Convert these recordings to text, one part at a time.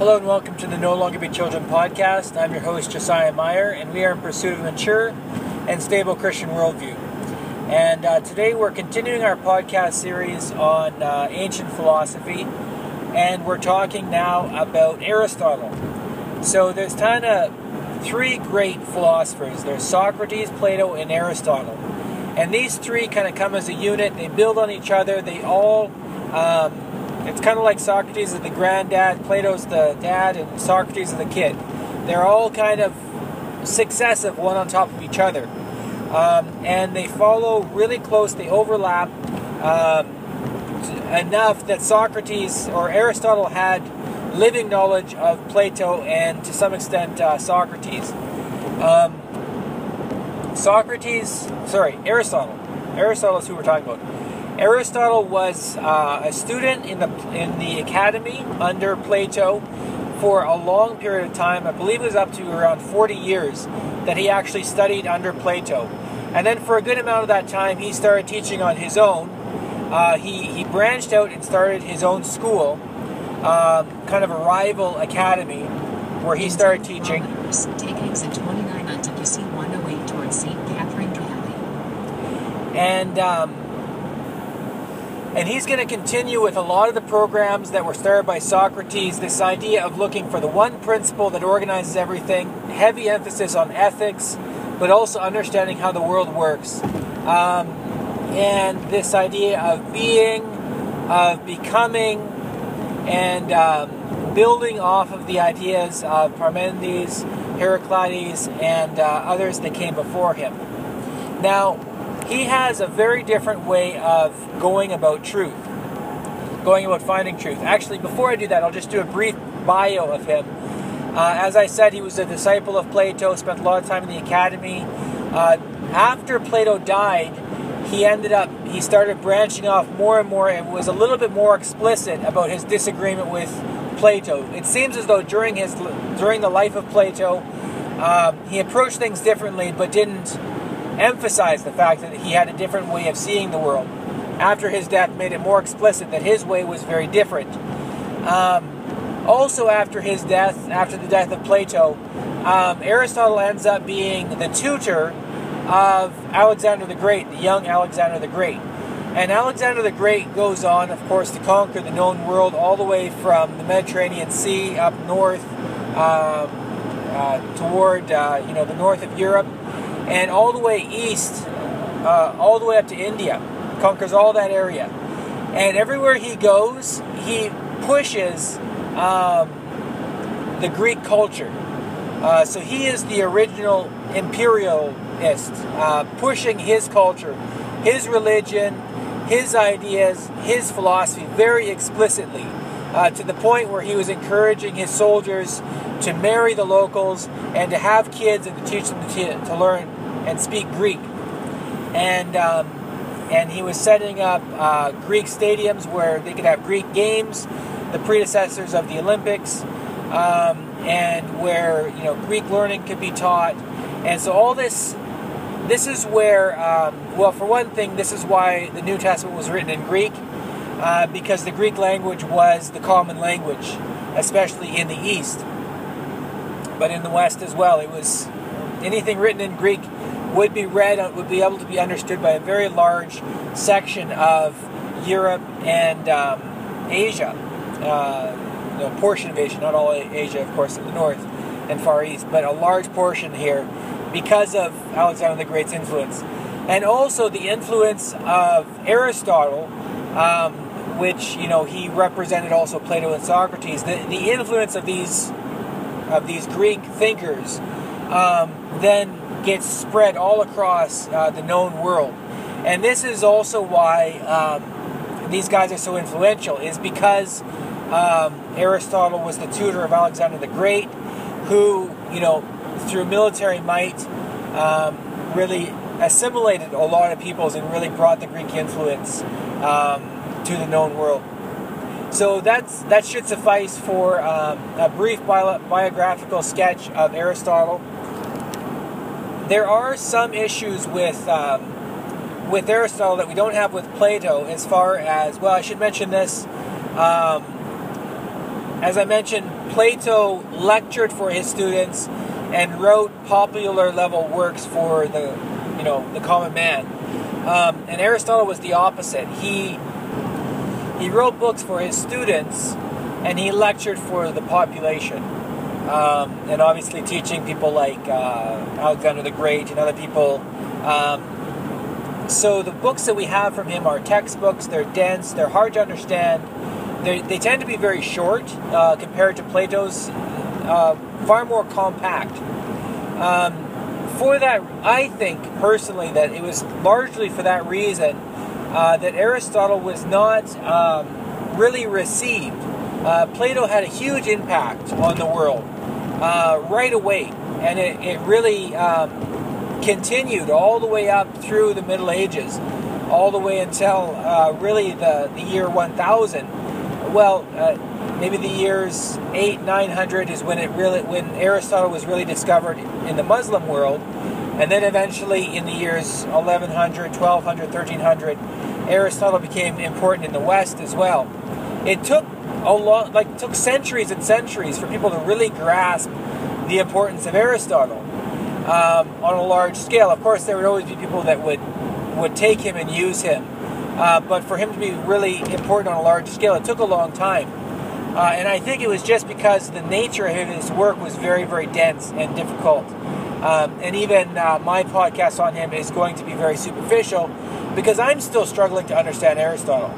Hello and welcome to the No Longer Be Children podcast. I'm your host, Josiah Meyer, and we are in pursuit of a mature and stable Christian worldview. And uh, today we're continuing our podcast series on uh, ancient philosophy, and we're talking now about Aristotle. So there's kind of three great philosophers there's Socrates, Plato, and Aristotle. And these three kind of come as a unit, they build on each other, they all. Um, it's kind of like Socrates is the granddad, Plato's the dad, and Socrates is the kid. They're all kind of successive, one on top of each other. Um, and they follow really close, they overlap um, enough that Socrates or Aristotle had living knowledge of Plato and to some extent uh, Socrates. Um, Socrates, sorry, Aristotle. Aristotle is who we're talking about. Aristotle was uh, a student in the in the academy under Plato for a long period of time. I believe it was up to around 40 years that he actually studied under Plato. And then for a good amount of that time, he started teaching on his own. Uh, he, he branched out and started his own school, um, kind of a rival academy, where he started teaching. Take exit 29 on TPC 108 towards St. Catherine Valley. And um, and he's going to continue with a lot of the programs that were started by Socrates. This idea of looking for the one principle that organizes everything, heavy emphasis on ethics, but also understanding how the world works. Um, and this idea of being, of becoming, and um, building off of the ideas of Parmenides, Heraclides, and uh, others that came before him. Now, he has a very different way of going about truth, going about finding truth. Actually, before I do that, I'll just do a brief bio of him. Uh, as I said, he was a disciple of Plato, spent a lot of time in the academy. Uh, after Plato died, he ended up, he started branching off more and more and was a little bit more explicit about his disagreement with Plato. It seems as though during his during the life of Plato, um, he approached things differently, but didn't emphasized the fact that he had a different way of seeing the world. After his death, made it more explicit that his way was very different. Um, also, after his death, after the death of Plato, um, Aristotle ends up being the tutor of Alexander the Great, the young Alexander the Great. And Alexander the Great goes on, of course, to conquer the known world all the way from the Mediterranean Sea up north um, uh, toward uh, you know the north of Europe and all the way east, uh, all the way up to India, conquers all that area. And everywhere he goes, he pushes um, the Greek culture. Uh, so he is the original imperialist, uh, pushing his culture, his religion, his ideas, his philosophy very explicitly. Uh, to the point where he was encouraging his soldiers to marry the locals and to have kids and to teach them to, to learn and speak Greek. And um, and he was setting up uh, Greek stadiums where they could have Greek games, the predecessors of the Olympics, um, and where you know Greek learning could be taught. And so all this, this is where, um, well, for one thing, this is why the New Testament was written in Greek, uh, because the Greek language was the common language, especially in the East, but in the West as well. It was anything written in Greek would be read, uh, would be able to be understood by a very large section of Europe and um, Asia, uh, you know, portion of Asia, not all Asia, of course, in the north and Far East, but a large portion here because of Alexander the Great's influence. And also the influence of Aristotle, um, which, you know, he represented also Plato and Socrates. The, the influence of these, of these Greek thinkers um, then gets spread all across uh, the known world. And this is also why um, these guys are so influential, is because um, Aristotle was the tutor of Alexander the Great, who, you know, through military might, um, really assimilated a lot of peoples and really brought the Greek influence um, to the known world. So that's that should suffice for um, a brief bio- biographical sketch of Aristotle there are some issues with um, with Aristotle that we don't have with Plato, as far as well. I should mention this. Um, as I mentioned, Plato lectured for his students and wrote popular level works for the, you know, the common man. Um, and Aristotle was the opposite. He he wrote books for his students, and he lectured for the population. Um, and obviously teaching people like uh, Alexander the Great and other people. Um, so the books that we have from him are textbooks. They're dense. They're hard to understand. They're, they tend to be very short uh, compared to Plato's, uh, far more compact. Um, for that, I think personally that it was largely for that reason uh, that Aristotle was not um, really received. Uh, Plato had a huge impact on the world uh, right away, and it, it really um, continued all the way up through the Middle Ages, all the way until uh, really the, the year 1000. Well, uh, maybe the years 8 900 is when it really when Aristotle was really discovered in the Muslim world and then eventually in the years 1100 1200 1300 Aristotle became important in the West as well. It took a lot like took centuries and centuries for people to really grasp the importance of Aristotle um, on a large scale. Of course there would always be people that would would take him and use him uh, but for him to be really important on a large scale it took a long time. Uh, and I think it was just because the nature of his work was very, very dense and difficult. Um, and even uh, my podcast on him is going to be very superficial because I'm still struggling to understand Aristotle.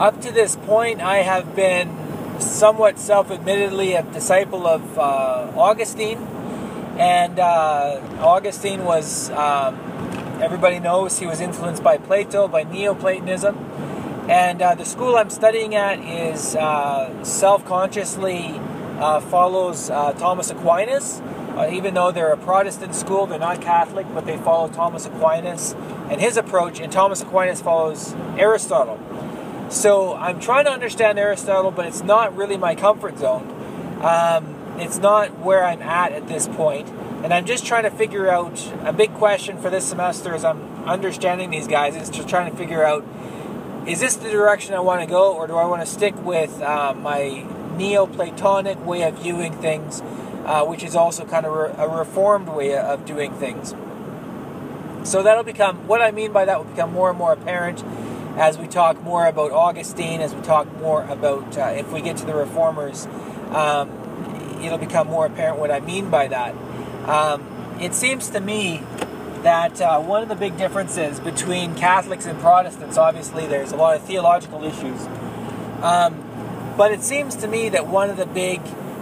Up to this point, I have been somewhat self admittedly a disciple of uh, Augustine. And uh, Augustine was, um, everybody knows, he was influenced by Plato, by Neoplatonism. And uh, the school I'm studying at is uh, self consciously uh, follows Thomas Aquinas. Uh, even though they're a Protestant school, they're not Catholic, but they follow Thomas Aquinas and his approach. And Thomas Aquinas follows Aristotle. So I'm trying to understand Aristotle, but it's not really my comfort zone. Um, it's not where I'm at at this. And I'm just trying to figure out a big question for this semester as I'm understanding these guys is just trying to figure out is this the direction I want to go, or do I want to stick with uh, my Neoplatonic way of viewing things, uh, which is also kind of re- a reformed way of doing things? So that'll become what I mean by that will become more and more apparent as we talk more about Augustine, as we talk more about uh, if we get to the reformers, um, it'll become more apparent what I mean by that. Um, it seems to me that uh, one of the big differences between Catholics and Protestants, obviously, there's a lot of theological issues. Um, but it seems to me that one of the big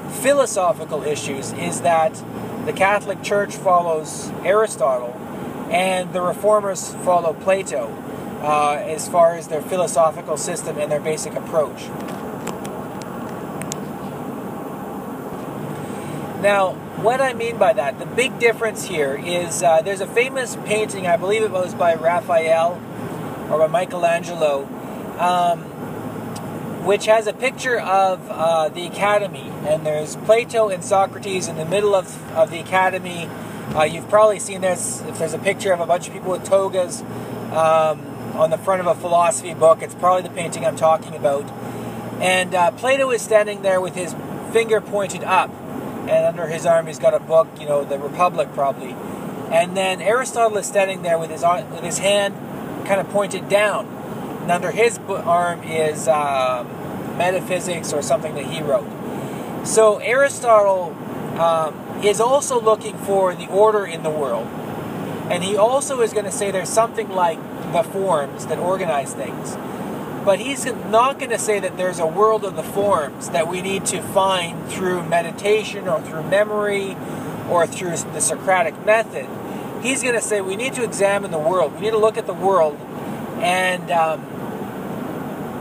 philosophical issues is that the Catholic Church follows Aristotle and the Reformers follow Plato uh, as far as their philosophical system and their basic approach. Now, what I mean by that, the big difference here is uh, there's a famous painting, I believe it was by Raphael or by Michelangelo, um, which has a picture of uh, the academy. And there's Plato and Socrates in the middle of, of the academy. Uh, you've probably seen this if there's a picture of a bunch of people with togas um, on the front of a philosophy book. It's probably the painting I'm talking about. And uh, Plato is standing there with his finger pointed up and under his arm he's got a book, you know, the Republic probably. And then Aristotle is standing there with his with his hand kind of pointed down, and under his arm is uh, metaphysics or something that he wrote. So Aristotle um, is also looking for the order in the world, and he also is going to say there's something like the forms that organize things. But he's not going to say that there's a world of the forms that we need to find through meditation or through memory or through the Socratic method. He's going to say we need to examine the world. We need to look at the world. And, um,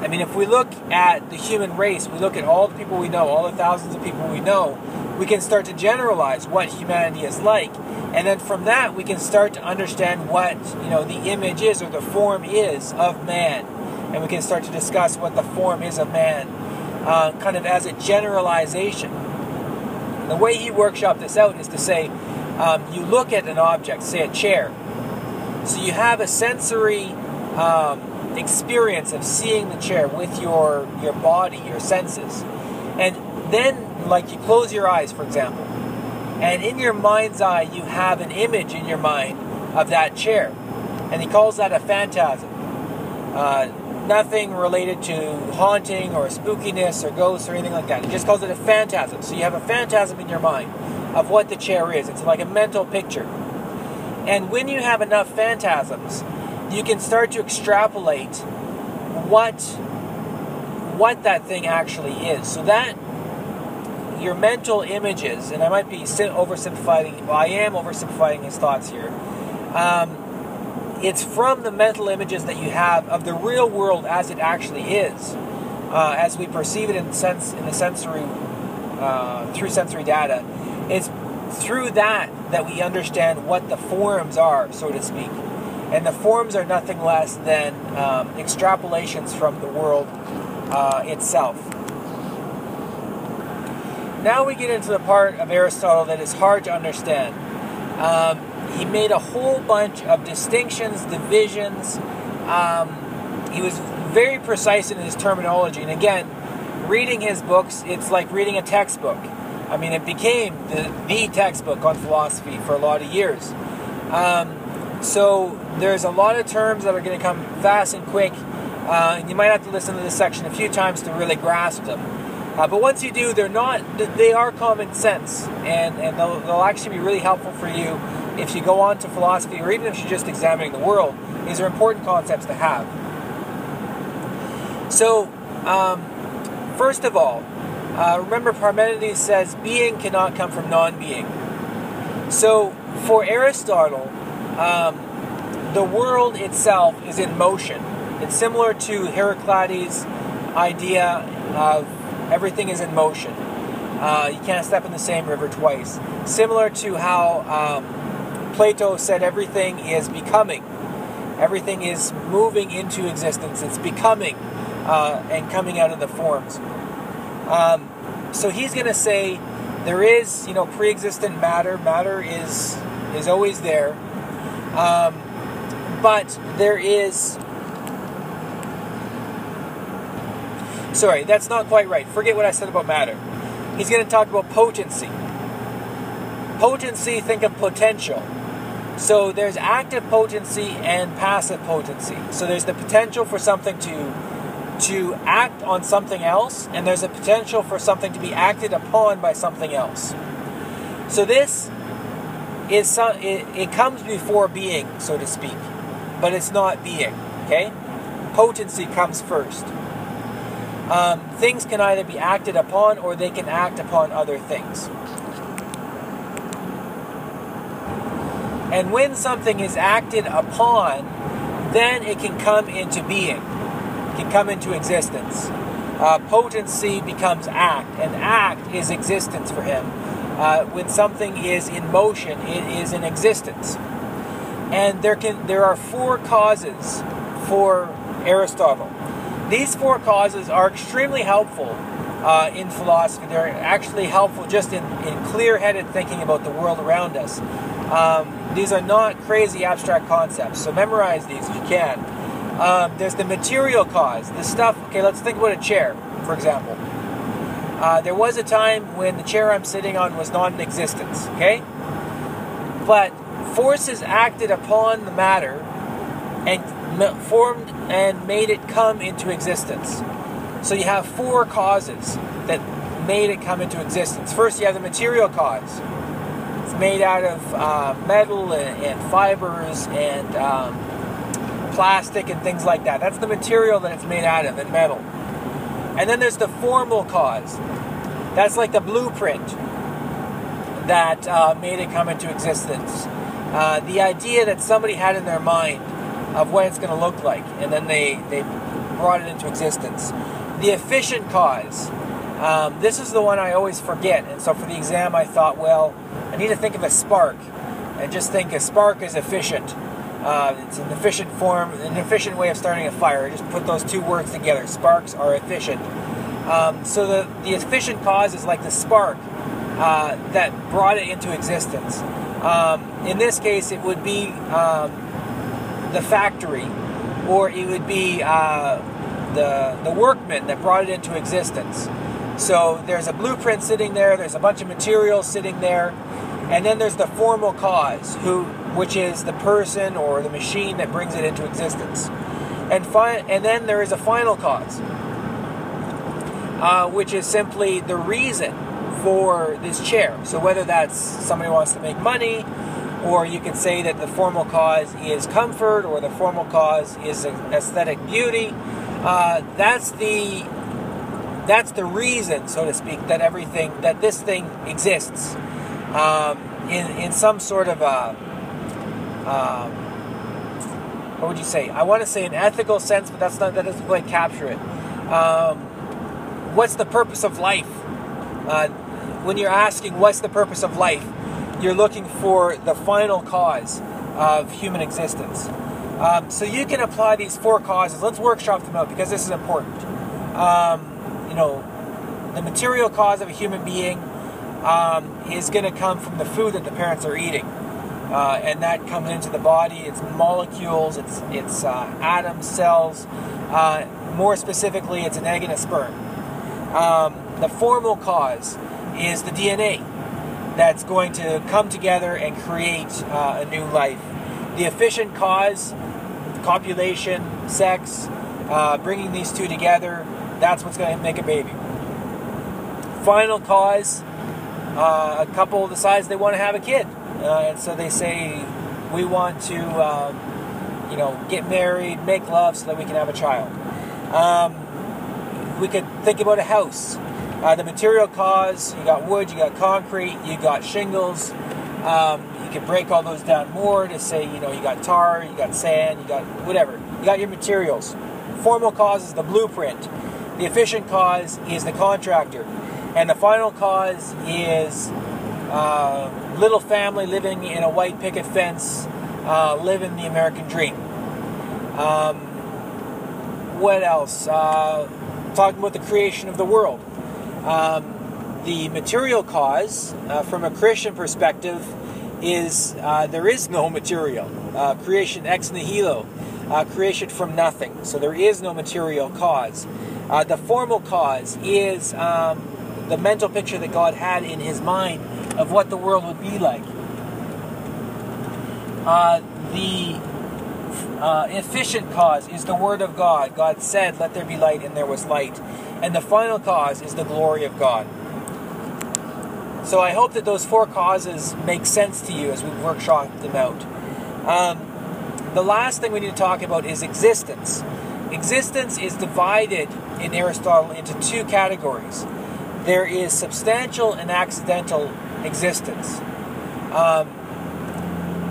I mean, if we look at the human race, we look at all the people we know, all the thousands of people we know, we can start to generalize what humanity is like. And then from that, we can start to understand what, you know, the image is or the form is of man and we can start to discuss what the form is of man, uh, kind of as a generalization. The way he workshopped this out is to say, um, you look at an object, say a chair, so you have a sensory um, experience of seeing the chair with your your body, your senses, And then, like, you close your eyes, for example, and in your mind's eye, you have an image in your mind of that chair. And he calls that a phantasm. Uh, nothing related to haunting or spookiness or ghosts or anything like that. He just calls it a phantasm. So you have a phantasm in your mind of what the chair is. It's like a mental picture. And when you have enough phantasms, you can start to extrapolate what what that thing actually is. So that your mental images, and I might be oversimplifying. Well, I am oversimplifying his thoughts here. Um, it's from the mental images that you have of the real world as it actually is, uh, as we perceive it in sense in the sensory uh, through sensory data. It's through that that we understand what the forms are, so to speak, and the forms are nothing less than um, extrapolations from the world uh, itself. Now we get into the part of Aristotle that is hard to understand. Um, he made a whole bunch of distinctions, divisions. Um, he was very precise in his terminology. And again, reading his books, it's like reading a textbook. I mean, it became the, the textbook on philosophy for a lot of years. Um, so there's a lot of terms that are going to come fast and quick. Uh, and you might have to listen to this section a few times to really grasp them. Uh, but once you do, they're not, they are common sense. And, and they'll, they'll actually be really helpful for you if you go on to philosophy or even if you're just examining the world, these are important concepts to have. So, um, first of all, uh, remember Parmenides says being cannot come from non being. So, for Aristotle, um, the world itself is in motion. It's similar to Heraclides' idea of everything is in motion. Uh, you can't step in the same river twice. Similar to how um, Plato said everything is becoming. Everything is moving into existence. It's becoming uh, and coming out of the forms. Um, so he's going to say there is, you know, pre-existent matter. Matter is is always there, um, but there is. Sorry, that's not quite right. Forget what I said about matter. He's going to talk about potency. Potency, think of potential. So there's active potency and passive potency. So there's the potential for something to to act on something else, and there's a potential for something to be acted upon by something else. So this some, it, it comes before being, so to speak, but it's not being. Okay, potency comes first. Um, things can either be acted upon or they can act upon other things. And when something is acted upon, then it can come into being, it can come into existence. Uh, potency becomes act, and act is existence for him. Uh, when something is in motion, it is in existence. And there can there are four causes for Aristotle. These four causes are extremely helpful uh, in philosophy. They're actually helpful just in, in clear-headed thinking about the world around us. Um, these are not crazy abstract concepts, so memorize these if you can. Um, there's the material cause. the stuff, okay, let's think about a chair, for example. Uh, there was a time when the chair I'm sitting on was non in existence, okay? But forces acted upon the matter and formed and made it come into existence. So you have four causes that made it come into existence. First, you have the material cause It's made out of uh, metal and, and, fibers and um, plastic and things like that. That's the material that it's made out of, and metal. And then there's the formal cause. That's like the blueprint that uh, made it come into existence. Uh, the idea that somebody had in their mind of what it's going to look like, and then they, they brought it into existence. The efficient cause. Um, this is the one I always forget, and so for the exam, I thought, well, I need to think of a spark, and just think a spark is efficient. Uh, it's an efficient form, an efficient way of starting a fire. Just put those two words together. Sparks are efficient. Um, so the the efficient cause is like the spark uh, that brought it into existence. Um, in this case, it would be um, the factory, or it would be uh, the the workman that brought it into existence. So there's a blueprint sitting there, there's a bunch of materials sitting there, and then there's the formal cause, who which is the person or the machine that brings it into existence. And fi- and then there is a final cause, uh, which is simply the reason for this chair. So whether that's somebody wants to make money, or you could say that the formal cause is comfort, or the formal cause is aesthetic beauty. Uh, that's the that's the reason, so to speak, that everything that this thing exists um, in in some sort of a um, what would you say? I want to say an ethical sense, but that's not that doesn't quite capture it. Um, what's the purpose of life? Uh, when you're asking what's the purpose of life, you're looking for the final cause of human existence. Um, so you can apply these four causes. Let's workshop them out because this is important. Um, you know, the material cause of a human being um, is going to come from the food that the parents are eating. Uh, and that comes into the body. It's molecules, it's it's uh, atoms, cells. Uh, more specifically, it's an egg and a sperm. Um, the formal cause is the DNA that's going to come together and create uh, a new life. The efficient cause, copulation, sex, uh, bringing these two together, that's what's going to make a baby. Final cause, uh, a couple decides they want to have a kid, uh, and so they say, "We want to, um, you know, get married, make love, so that we can have a child." Um, we could think about a house. Uh, the material cause, you got wood, you got concrete, you got shingles. Um, you can break all those down more to say, you know, you got tar, you got sand, you got whatever. You got your materials. Formal cause is the blueprint. The efficient cause is the contractor. And the final cause is uh, little family living in a white picket fence, uh, living the American dream. Um, what else? Uh, talking about the creation of the world. Um, the material cause, uh, from a Christian perspective, is uh, there is no material. Creation ex nihilo, creation from nothing. So there is no material cause. The formal cause is um, the mental picture that God had in his mind of what the world would be like. Uh, the uh, efficient cause is the Word of God. God said, Let there be light, and there was light. And the final cause is the glory of God. So I hope that those four causes make sense to you as we workshop them out. Um, the last thing we need to talk about is existence. Existence is divided in Aristotle into two categories there is substantial and accidental existence. Um,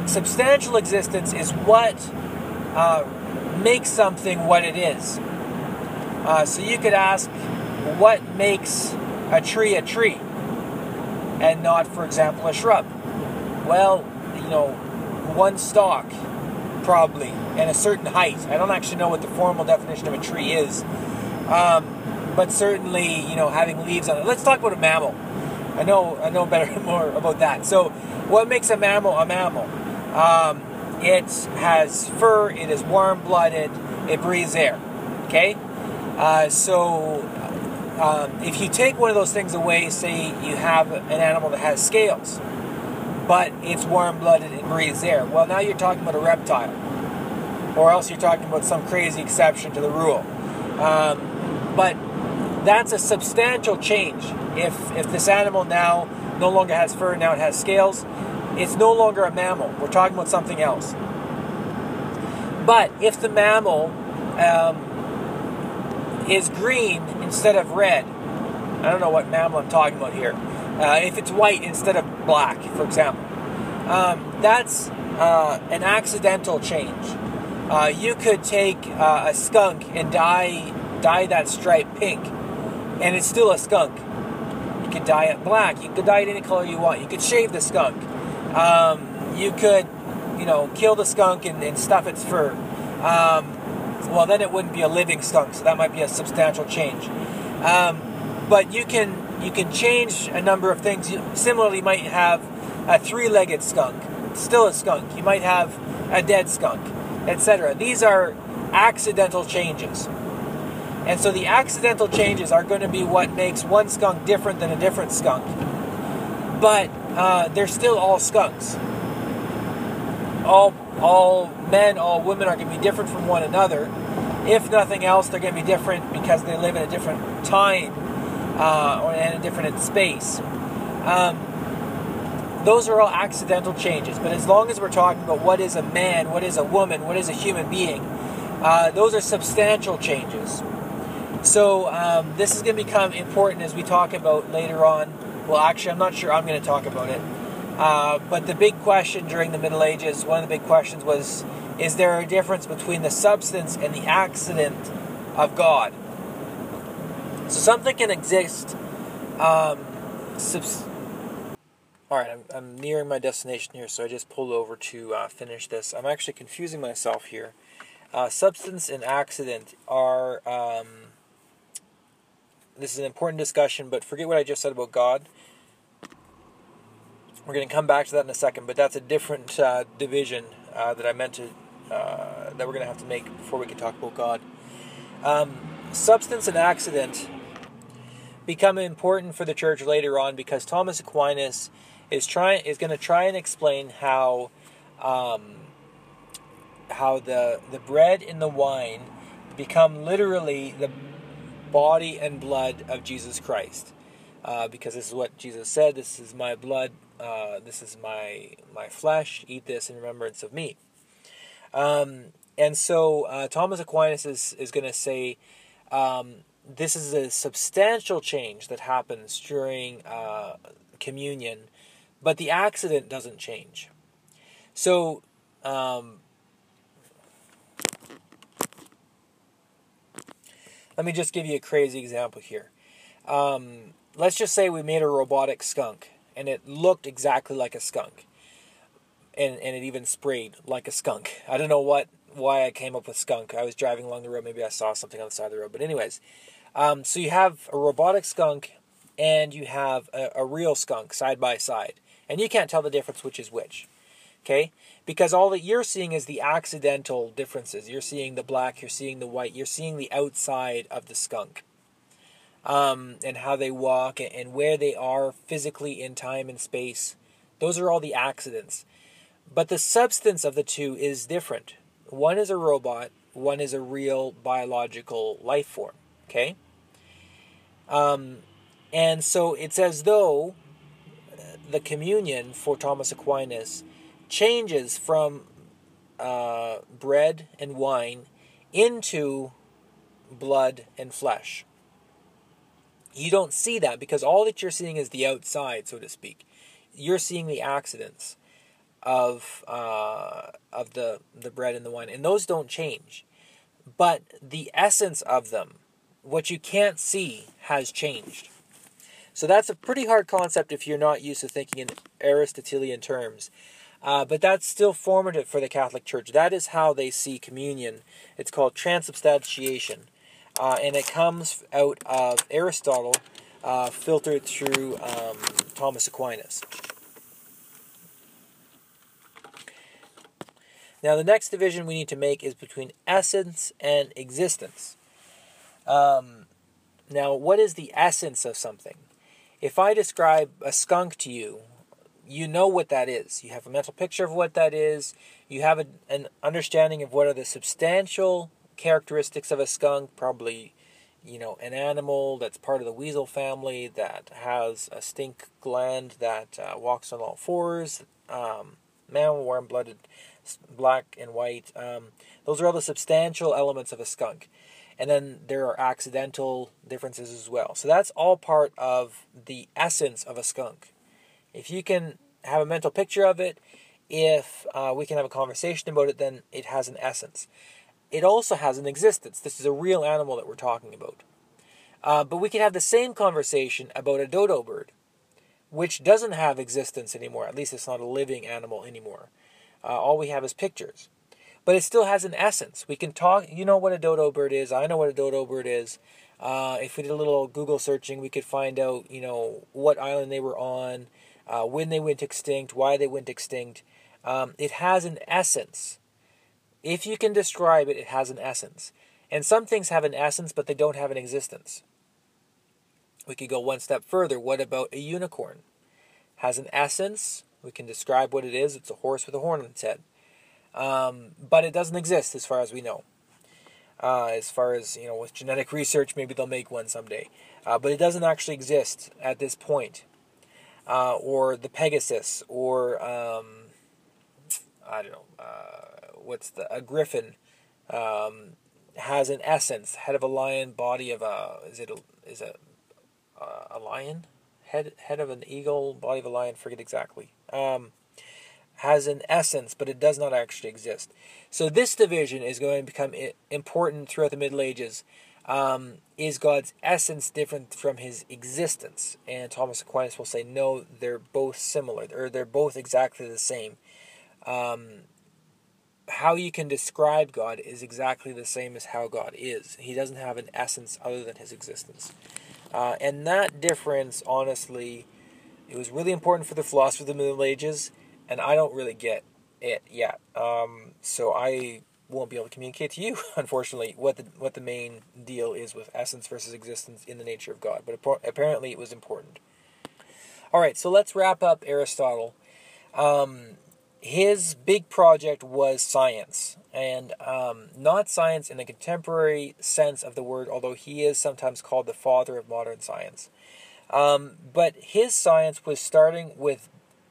substantial existence is what uh, makes something what it is. Uh, so you could ask, what makes a tree a tree and not, for example, a shrub? Well, you know, one stalk, probably, and a certain height. I don't actually know what the formal definition of a tree is. Um, but certainly, you know, having leaves on it. Let's talk about a mammal. I know, I know better more about that. So, what makes a mammal a mammal? Um, it has fur. It is warm-blooded. It breathes air. Okay. Uh, so, um, if you take one of those things away, say you have an animal that has scales, but it's warm-blooded and breathes air. Well, now you're talking about a reptile, or else you're talking about some crazy exception to the rule. Um, but that's a substantial change. If if this animal now no longer has fur, now it has scales, it's no longer a mammal. We're talking about something else. But if the mammal um, is green instead of red, I don't know what mammal I'm talking about here. Uh, if it's white instead of black, for example, um, that's uh, an accidental change. Uh, you could take uh, a skunk and dye dye that stripe pink, and it's still a skunk. You could dye it black. You could dye it any color you want. You could shave the skunk. Um, you could, you know, kill the skunk and, and stuff its fur. Um, well, then it wouldn't be a living skunk, so that might be a substantial change. Um, but you can you can change a number of things. You similarly might have a three-legged skunk, still a skunk. You might have a dead skunk, etc. These are accidental changes. And so the accidental changes are going to be what makes one skunk different than a different skunk. But uh, they're still all skunks. All, all men, all women are going to be different from one another. If nothing else, they're going to be different because they live in a different time uh, in a different space. Um, those are all accidental changes. But as long as we're talking about what is a man, what is a woman, what is a human being, uh, those are substantial changes. So um, this is going to become important as we talk about later on. Well, actually, I'm not sure I'm going to talk about it. Uh, but the big question during the Middle Ages, one of the big questions was, is there a difference between the substance and the accident of God? So something can exist. Um, subs- all right, I'm, I'm, nearing my destination here, so I just pulled over to uh, finish this. I'm actually confusing myself here. Uh, substance and accident are. Um, this is an important discussion, but forget what I just said about God. We're going to come back to that in a second, but that's a different uh, division uh, that I meant to uh, that we're going to have to make before we can talk about God. Um, substance and accident become important for the church later on because Thomas Aquinas is trying is going to try and explain how um, how the the bread and the wine become literally the body and blood of Jesus Christ. Uh, because this is what Jesus said. This is my blood. Uh, this is my my flesh. Eat this in remembrance of me. Um, and so uh, Thomas Aquinas is is going to say um, this is a substantial change that happens during uh, communion, but the accident doesn't change. So. Um, Let me just give you a crazy example here. Um, let's just say we made a robotic skunk and it looked exactly like a skunk. And, and it even sprayed like a skunk. I don't know what why I came up with skunk. I was driving along the road, maybe I saw something on the side of the road. But anyways, um, so you have a robotic skunk and you have a, a real skunk side by side, and you can't tell the difference which is which. Okay, because all that you're seeing is the accidental differences. You're seeing the black, you're seeing the white, you're seeing the outside of the skunk. Um, and how they walk and where they are physically in time and space. Those are all the accidents. But the substance of the two is different. One is a robot, one is a real biological life form. Okay? Um, and so it's as though the communion for Thomas Aquinas changes from uh, bread and wine into blood and flesh. You don't see that because all that you're seeing is the outside, so to speak. You're seeing the accidents of uh, of the the bread and the wine, and those don't change. But the essence of them, what you can't see, has changed. So that's a pretty hard concept if you're not used to thinking in Aristotelian terms. Uh, but that's still formative for the Catholic Church. That is how they see communion. It's called transubstantiation. Uh, and it comes out of Aristotle, uh, filtered through um, Thomas Aquinas. Now, the next division we need to make is between essence and existence. Um, now, what is the essence of something? If I describe a skunk to you, you know what that is. You have a mental picture of what that is. You have a, an understanding of what are the substantial characteristics of a skunk, probably, you know, an animal that's part of the weasel family that has a stink gland that uh, walks on all fours, um, mammal, warm blooded, black and white. Um, those are all the substantial elements of a skunk. And then there are accidental differences as well. So that's all part of the essence of a skunk if you can have a mental picture of it, if uh, we can have a conversation about it, then it has an essence. It also has an existence. This is a real animal that we're talking about. Uh, but we can have the same conversation about a dodo bird, which doesn't have existence anymore. At least it's not a living animal anymore. Uh, all we have is pictures. But it still has an essence. We can talk, you know what a dodo bird is. I know what a dodo bird is. Uh, if we did a little Google searching, we could find out, you know, what island they were on, uh, when they went extinct, why they went extinct. Um, it has an essence. If you can describe it, it has an essence. And some things have an essence, but they don't have an existence. We could go one step further. What about a unicorn? Has an essence. We can describe what it is. It's a horse with a horn on its head. Um, but it doesn't exist as far as we know. Uh, as far as, you know, with genetic research, maybe they'll make one someday. Uh, but it doesn't actually exist at this point. Uh, or the Pegasus, or, um, I don't know, uh, what's the, a griffin. Um, has an essence, head of a lion, body of a is it a, is a a lion, head head of an eagle, body of a lion. Forget exactly. Um, has an essence, but it does not actually exist. So this division is going to become important throughout the Middle Ages. Um, is God's essence different from His existence? And Thomas Aquinas will say no, they're both similar, or they're both exactly the same. Um, how you can describe God is exactly the same as how God is. He doesn't have an essence other than his existence. Uh, and that difference, honestly, it was really important for the philosophers of the Middle Ages, and I don't really get it yet. Um, so I won't be able to communicate to you, unfortunately, what the what the main deal is with essence versus existence in the nature of God. But apparently, it was important. All right, so let's wrap up Aristotle. Um, his big project was science, and um, not science in the contemporary sense of the word, although he is sometimes called the father of modern science. Um, but his science was starting with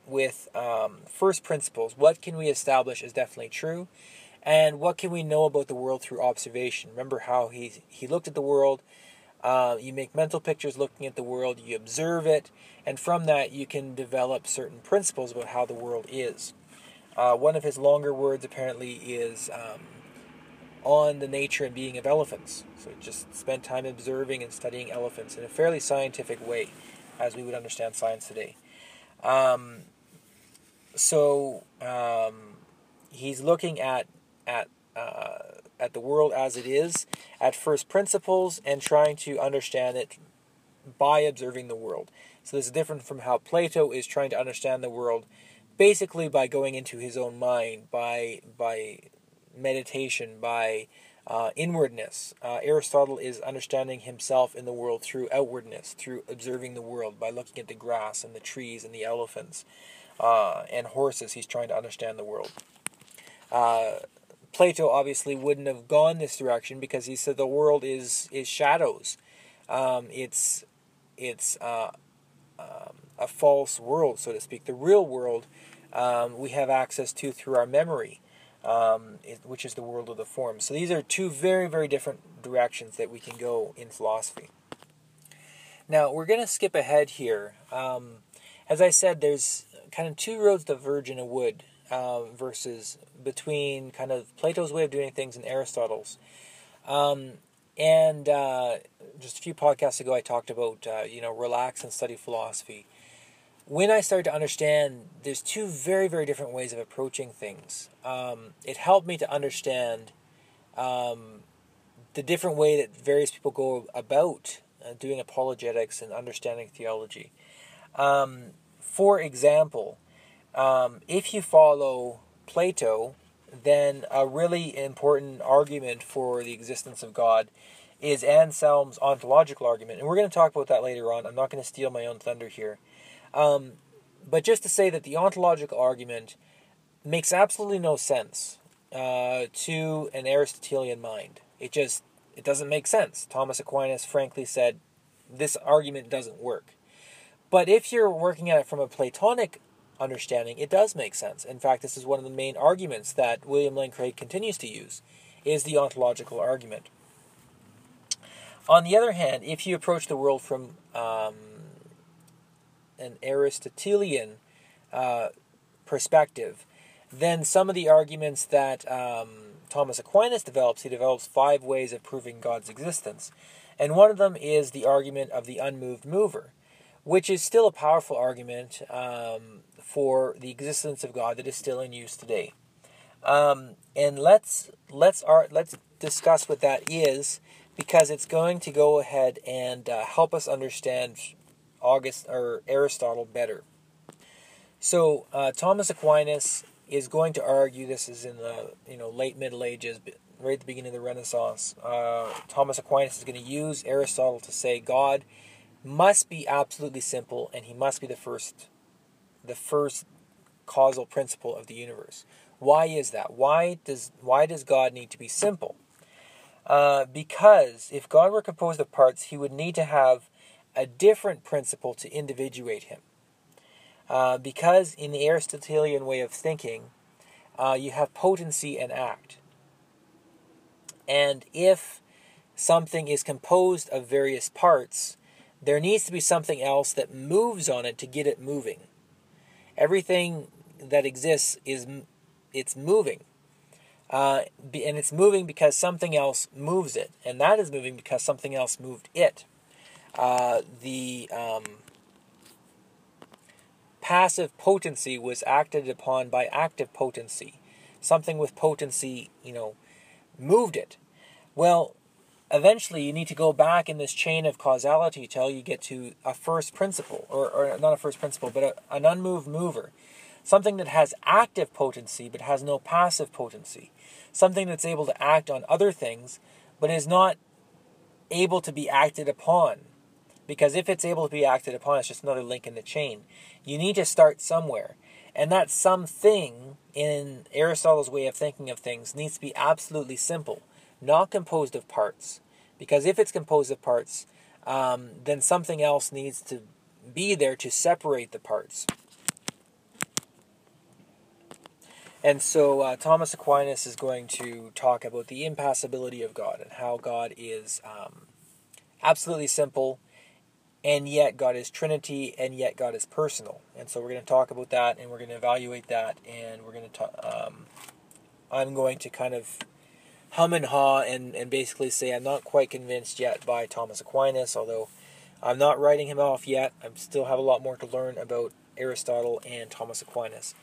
with um, first principles. What can we establish is definitely true, and what can we know about the world through observation? Remember how he he looked at the world. Uh, you make mental pictures looking at the world. You observe it, and from that you can develop certain principles about how the world is. Uh, one of his longer words apparently is um, on the nature and being of elephants. So he just spent time observing and studying elephants in a fairly scientific way, as we would understand science today. Um, so um, he's looking at at uh, at the world as it is, at first principles, and trying to understand it by observing the world. So this is different from how Plato is trying to understand the world basically by going into his own mind, by by meditation, by uh, inwardness. Uh, Aristotle is understanding himself in the world through outwardness, through observing the world, by looking at the grass and the trees and the elephants uh, and horses. He's trying to understand the world. Uh, Plato obviously wouldn't have gone this direction because he said the world is is shadows. Um, it's it's uh, um, a false world, so to speak. The real world um, we have access to through our memory, um, which is the world of the form. So these are two very, very different directions that we can go in philosophy. Now, we're going to skip ahead here. Um, as I said, there's kind of two roads diverge in a wood uh, versus between kind of Plato's way of doing things and Aristotle's. Um, and uh, just a few podcasts ago, I talked about uh, you know relax and study philosophy when I started to understand there's two very, very different ways of approaching things, um, it helped me to understand um, the different way that various people go about uh, doing apologetics and understanding theology. Um, for example, um, if you follow Plato, then a really important argument for the existence of God is Anselm's ontological argument. And we're going to talk about that later on. I'm not going to steal my own thunder here. Um, but just to say that the ontological argument makes absolutely no sense uh, to an Aristotelian mind. It just it doesn't make sense. Thomas Aquinas frankly said this argument doesn't work. But if you're working at it from a Platonic understanding, it does make sense. In fact, this is one of the main arguments that William Lane Craig continues to use is the ontological argument. On the other hand, if you approach the world from um, an Aristotelian uh, perspective, then some of the arguments that um, Thomas Aquinas develops, he develops five ways of proving God's existence. And one of them is the argument of the unmoved mover, which is still a powerful argument um, for the existence of God that is still in use today. Um, and let's let's art, let's discuss what that is because it's going to go ahead and uh, help us understand August or Aristotle better. So uh, Thomas Aquinas is going to argue this is in the you know late Middle Ages, right at the beginning of the Renaissance. Uh, Thomas Aquinas is going to use Aristotle to say God must be absolutely simple, and he must be the first, the first causal principle of the universe. Why is that? Why does why does God need to be simple? Uh, because if God were composed of parts, he would need to have a different principle to individuate him. Uh, because in the Aristotelian way of thinking, uh, you have potency and act. And if something is composed of various parts, there needs to be something else that moves on it to get it moving. Everything that exists is it's moving. Uh, and it's moving because something else moves it, and that is moving because something else moved it. Uh, the um, passive potency was acted upon by active potency. Something with potency, you know, moved it. Well, eventually you need to go back in this chain of causality until you get to a first principle, or, or not a first principle, but a, an unmoved mover. Something that has active potency but has no passive potency. Something that's able to act on other things but is not able to be acted upon because if it's able to be acted upon, it's just another link in the chain. You need to start somewhere. And that something, in Aristotle's way of thinking of things, needs to be absolutely simple, not composed of parts. Because if it's composed of parts, um, then something else needs to be there to separate the parts. And so uh, Thomas Aquinas is going to talk about the impassibility of God and how God is um, absolutely simple and yet God is Trinity, and yet God is personal. And so we're going to talk about that, and we're going to evaluate that, and we're going to talk. Um, I'm going to kind of hum and haw and, and basically say I'm not quite convinced yet by Thomas Aquinas, although I'm not writing him off yet. I still have a lot more to learn about Aristotle and Thomas Aquinas.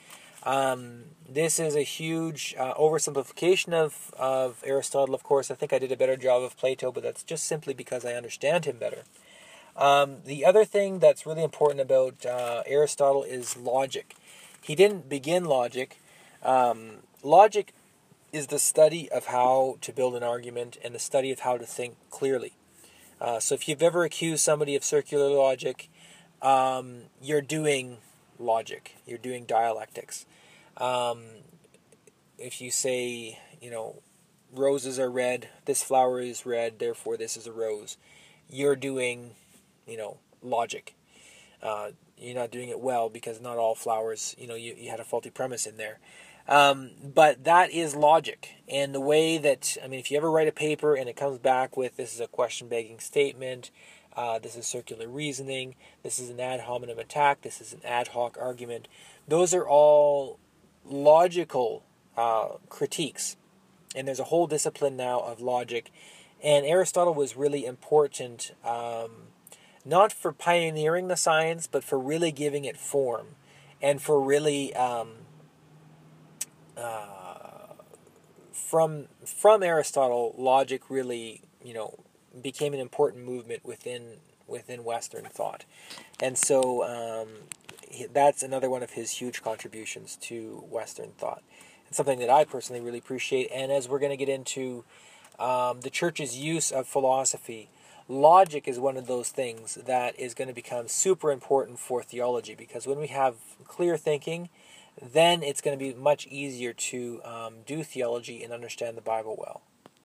Um, this is a huge uh, oversimplification of, of Aristotle, of course. I think I did a better job of Plato, but that's just simply because I understand him better. Um, the other thing that's really important about uh, Aristotle is logic. He didn't begin logic. Um, logic is the study of how to build an argument and the study of how to think clearly. Uh, so if you've ever accused somebody of circular logic, um, you're doing logic. You're doing dialectics. Um, if you say, you know, roses are red, this flower is red, therefore this is a rose, you're doing you know, logic. Uh, you're not doing it well because not all flowers, you know, you, you had a faulty premise in there. Um, but that is logic. And the way that, I mean, if you ever write a paper and it comes back with this is a question begging statement, uh, this is circular reasoning, this is an ad hominem attack, this is an ad hoc argument, those are all logical uh, critiques. And there's a whole discipline now of logic. And Aristotle was really important. Um, not for pioneering the science, but for really giving it form and for really um, uh, from from Aristotle, logic really you know became an important movement within within Western thought, and so um, that's another one of his huge contributions to Western thought. It's something that I personally really appreciate, and as we're going to get into um, the church's use of philosophy logic is one of those things that is going to become super important for theology. Because when we have clear thinking, then it's going to be much easier to um, do theology and understand the Bible well.